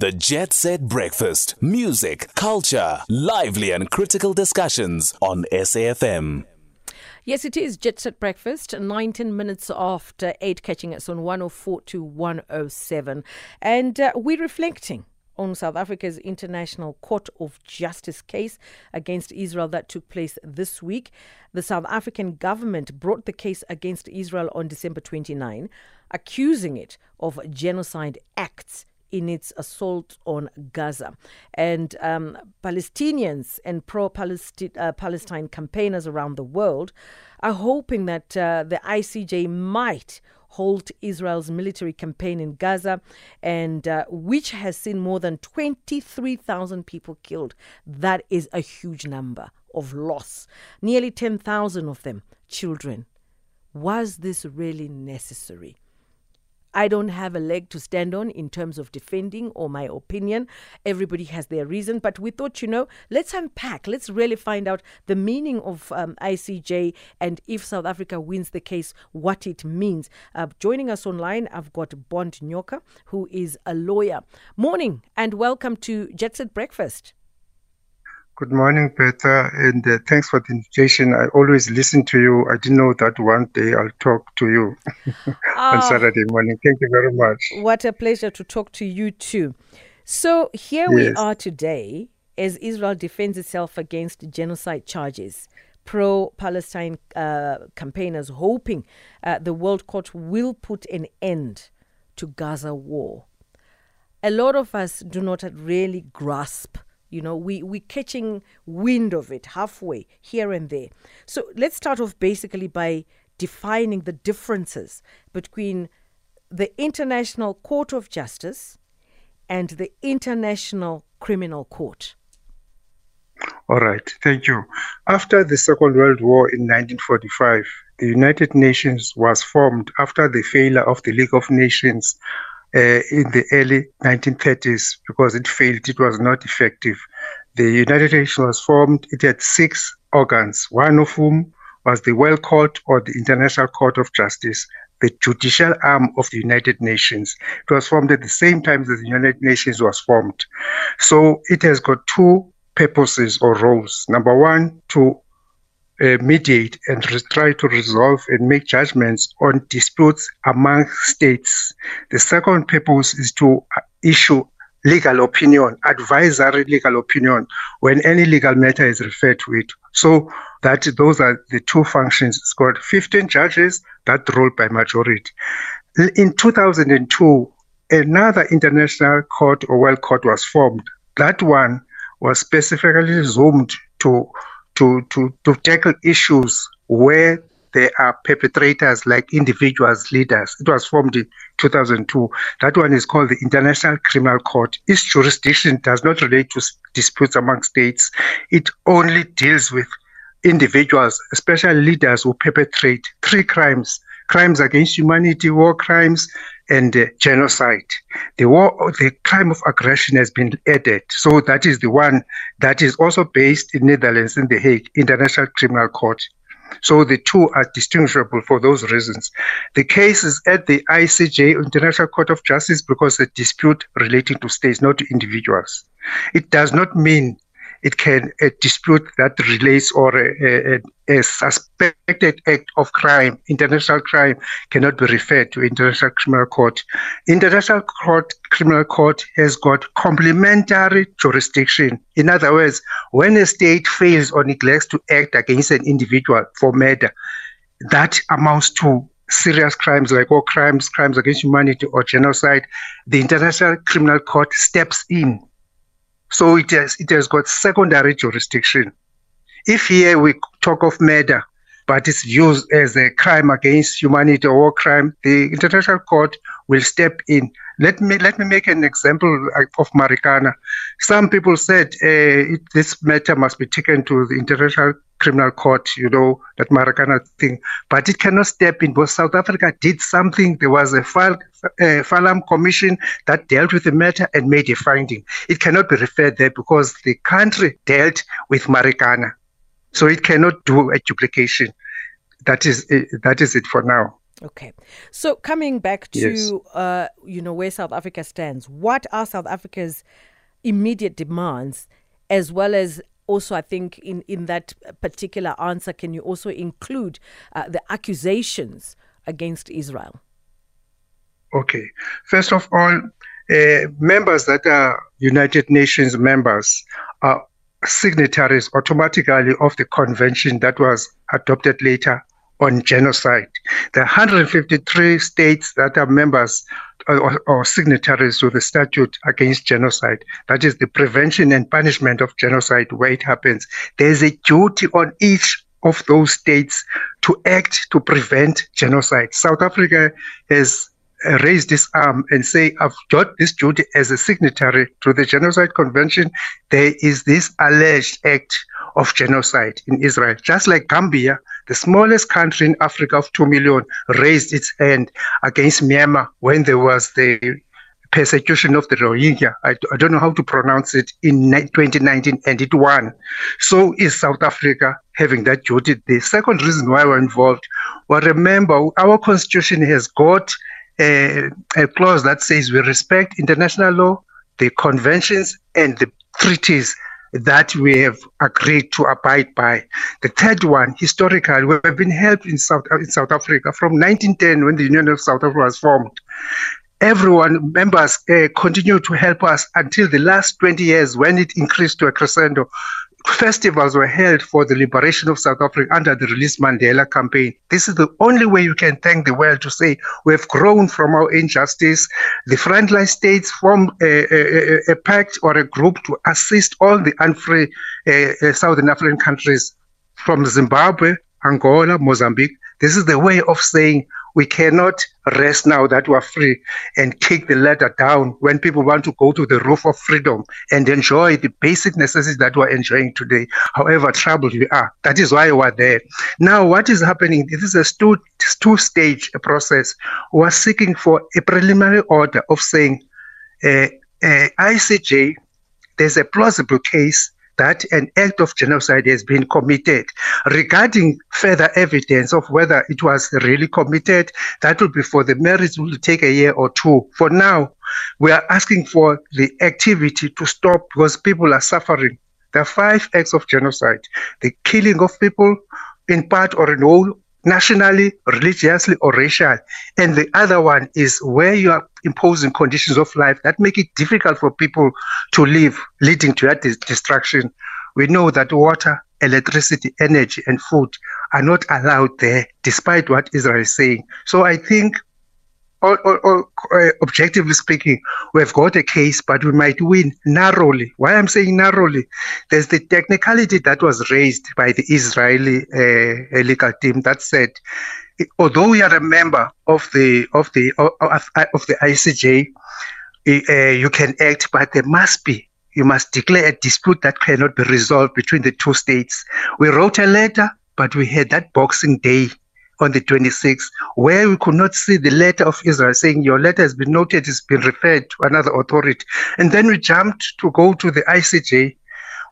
The Jet Set Breakfast. Music, culture, lively and critical discussions on SAFM. Yes, it is Jet Set Breakfast, 19 minutes after 8, catching us on 104 to 107. And uh, we're reflecting on South Africa's International Court of Justice case against Israel that took place this week. The South African government brought the case against Israel on December 29, accusing it of genocide acts in its assault on Gaza. And um, Palestinians and pro uh, Palestine campaigners around the world are hoping that uh, the ICJ might halt Israel's military campaign in Gaza, and uh, which has seen more than 23,000 people killed. That is a huge number of loss. Nearly 10,000 of them children. Was this really necessary? I don't have a leg to stand on in terms of defending or my opinion. Everybody has their reason, but we thought, you know, let's unpack, let's really find out the meaning of um, ICJ and if South Africa wins the case, what it means. Uh, joining us online, I've got Bond Nyoka, who is a lawyer. Morning and welcome to Jet Set Breakfast. Good morning, Peter, and uh, thanks for the invitation. I always listen to you. I didn't know that one day I'll talk to you on ah. Saturday morning. Thank you very much. What a pleasure to talk to you too. So here yes. we are today as Israel defends itself against genocide charges. Pro Palestine uh, campaigners hoping uh, the World Court will put an end to Gaza war. A lot of us do not really grasp you know, we, we're catching wind of it halfway here and there. So let's start off basically by defining the differences between the International Court of Justice and the International Criminal Court. All right, thank you. After the Second World War in 1945, the United Nations was formed after the failure of the League of Nations Uh, in the early 1930s because it failed. It was not effective. The United Nations was formed. It had six organs, one of whom was the World Court or the International Court of Justice, the judicial arm of the United Nations. It was formed at the same time that the United Nations was formed. So it has got two purposes or roles. Number one, to uh, mediate and try to resolve and make judgments on disputes among states. The second purpose is to uh, issue legal opinion, advisory legal opinion, when any legal matter is referred to it. So that those are the two functions. It's got 15 judges that rule by majority. In 2002, another international court or world court was formed. That one was specifically zoomed to to, to, to tackle issues where there are perpetrators like individuals, leaders. It was formed in 2002. That one is called the International Criminal Court. Its jurisdiction does not relate to disputes among states. It only deals with individuals, especially leaders who perpetrate three crimes crimes against humanity, war crimes, and uh, genocide. The war, the crime of aggression has been added. So that is the one that is also based in Netherlands in the Hague International Criminal Court. So the two are distinguishable for those reasons. The case is at the ICJ, International Court of Justice, because the dispute relating to states, not to individuals. It does not mean it can a dispute that relates or a, a, a, suspected act of crime, international crime, cannot be referred to International Criminal Court. International Court Criminal Court has got complementary jurisdiction. In other words, when a state fails or neglects to act against an individual for murder, that amounts to serious crimes like war crimes, crimes against humanity, or genocide. The International Criminal Court steps in so it has, it has got secondary jurisdiction. If here we talk of murder, but it's used as a crime against humanity or war crime, the International Court will step in. Let me let me make an example of Marikana. Some people said uh, it, this matter must be taken to the International Criminal Court, you know, that Marikana thing, but it cannot step in because South Africa did something. There was a Farlam, uh, Commission that dealt with the matter and made a finding. It cannot be referred there because the country dealt with Marikana. So it cannot do a duplication. That is, uh, that is it for now. Okay. So coming back to Yes. uh, you know where South Africa stands, what are South Africa's immediate demands as well as also I think in in that particular answer can you also include uh, the accusations against Israel? Okay. First of all, uh, members that are United Nations members are signatories automatically of the convention that was adopted later on genocide. There are 153 states that are members uh, or, or signatories to the statute against genocide. That is the prevention and punishment of genocide where it happens. There is a duty on each of those states to act to prevent genocide. South Africa has uh, raised raise this arm and say, I've got this duty as a signatory to the Genocide Convention. There is this alleged act of genocide in Israel. Just like Gambia, the smallest country in Africa of 2 million, raised its hand against Myanmar when there was the persecution of the Rohingya. I, I don't know how to pronounce it in 2019, and it won. So is South Africa having that duty. The second reason why we're involved, well, remember, our constitution has got a, a clause that says we respect international law, the conventions, and the treaties that we have agreed to abide by. The third one, historically, we have been helped in South, in South Africa from 1910 when the Union of South Africa was formed. Everyone, members, uh, continue to help us until the last 20 years when it increased to a crescendo. Festivals were held for the liberation of South Africa under the Release Mandela campaign. This is the only way you can thank the world to say we have grown from our injustice. The frontline states formed a, a, a pact or a group to assist all the unfree uh, uh, Southern African countries from Zimbabwe, Angola, Mozambique. This is the way of saying we cannot rest now that we are free and kick the ladder down when people want to go to the roof of freedom and enjoy the basic necessities that we're enjoying today, however troubled we are. That is why we're there. Now, what is happening? This is a two, two stage process. We're seeking for a preliminary order of saying, uh, uh, ICJ, there's a plausible case that an act of genocide has been committed. Regarding further evidence of whether it was really committed, that will be for the merits will take a year or two. For now, we are asking for the activity to stop because people are suffering. There are five acts of genocide the killing of people in part or in whole, nationally, religiously, or racial. And the other one is where you are imposing conditions of life that make it difficult for people to live, leading to that destruction. We know that water, electricity, energy, and food are not allowed there, despite what Israel is saying. So I think or, or, or, uh, objectively speaking, we've got a case, but we might win narrowly. Why I'm saying narrowly, there's the technicality that was raised by the Israeli uh, legal team that said, although we are a member of the of the of, of the ICJ, uh, you can act, but there must be you must declare a dispute that cannot be resolved between the two states. We wrote a letter, but we had that Boxing Day on the 26th, where we could not see the letter of Israel saying your letter has been noted, it's been referred to another authority. And then we jumped to go to the ICJ.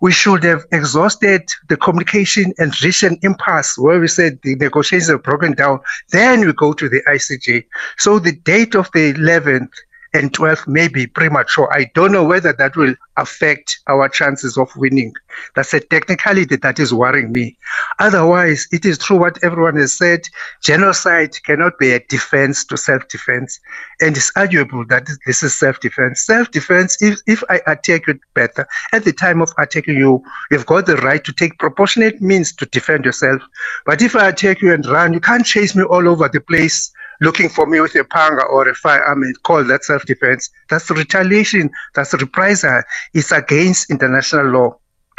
We should have exhausted the communication and reached an impasse where we said the negotiations are broken down. Then we go to the ICJ. So the date of the 11th and 12th may be premature. I don't know whether that will affect our chances of winning. That's a technicality that is worrying me. Otherwise, it is true what everyone has said. Genocide cannot be a defense to self-defense. And it's arguable that this is self-defense. Self-defense, if, if I attack you better, at the time of attacking you, you've got the right to take proportionate means to defend yourself. But if I attack you and run, you can't chase me all over the place looking for me with a panga or a firearm and call that self-defense. That's retaliation. That's reprisal. It's against international law.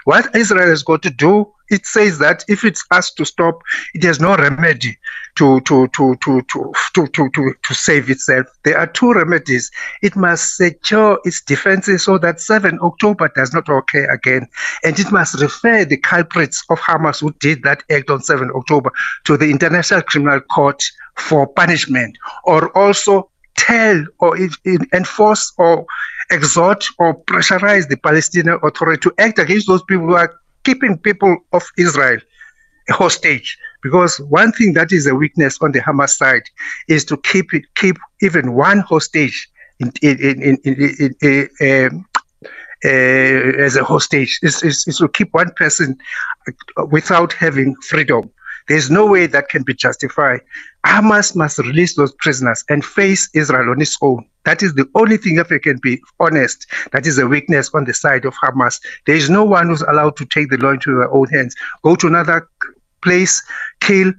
What Israel has got to do, it says that if it's asked to stop, it has no remedy to to to to to to to, to, to save itself. There are two remedies. It must secure its defenses so that 7 October does not occur again. And it must refer the culprits of Hamas who did that act on 7 October to the International Criminal Court for punishment, or also tell or enforce or exhort or pressurize the Palestinian Authority to act against those people who are keeping people of Israel hostage. Because one thing that is a weakness on the Hamas side is to keep it, keep even one hostage in, in, in, um, uh, as a hostage is, is, to keep one person without having freedom. There's no way that can be justified. Hamas must release those prisoners and face Israel on its own. That is the only thing, if I can be honest, that is a weakness on the side of Hamas. There is no one who's allowed to take the law into their own hands, go to another place, kill,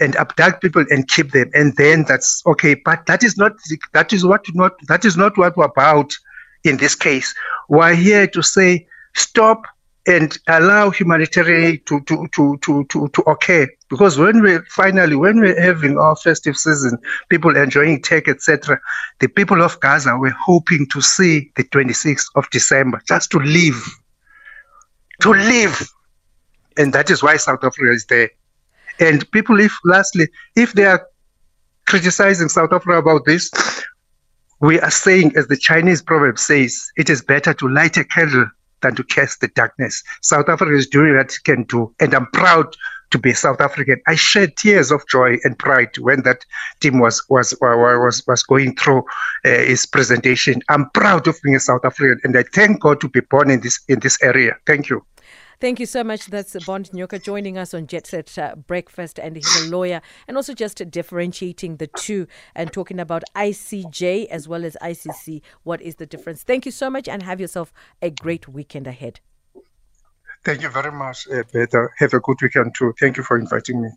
and abduct people and keep them, and then that's okay. But that is not that is what not that is not what we're about in this case. We're here to say stop and allow humanitarian to to to to to, to occur. Because when we finally when we're having our festive season, people enjoying tech, etc., the people of Gaza were hoping to see the 26th of December just to live. To live. And that is why South Africa is there. And people, if lastly, if they are criticizing South Africa about this, we are saying, as the Chinese proverb says, it is better to light a candle than to cast the darkness. South Africa is doing what it can do, and I'm proud to be South African. I shed tears of joy and pride when that team was was was was going through uh, his presentation. I'm proud of being a South African, and I thank God to be born in this in this area. Thank you. Thank you so much. That's Bond Nyoka joining us on Jet Set uh, Breakfast, and he's a lawyer and also just differentiating the two and talking about ICJ as well as ICC. What is the difference? Thank you so much, and have yourself a great weekend ahead. Thank you very much, uh, Have a good weekend too. Thank you for inviting me.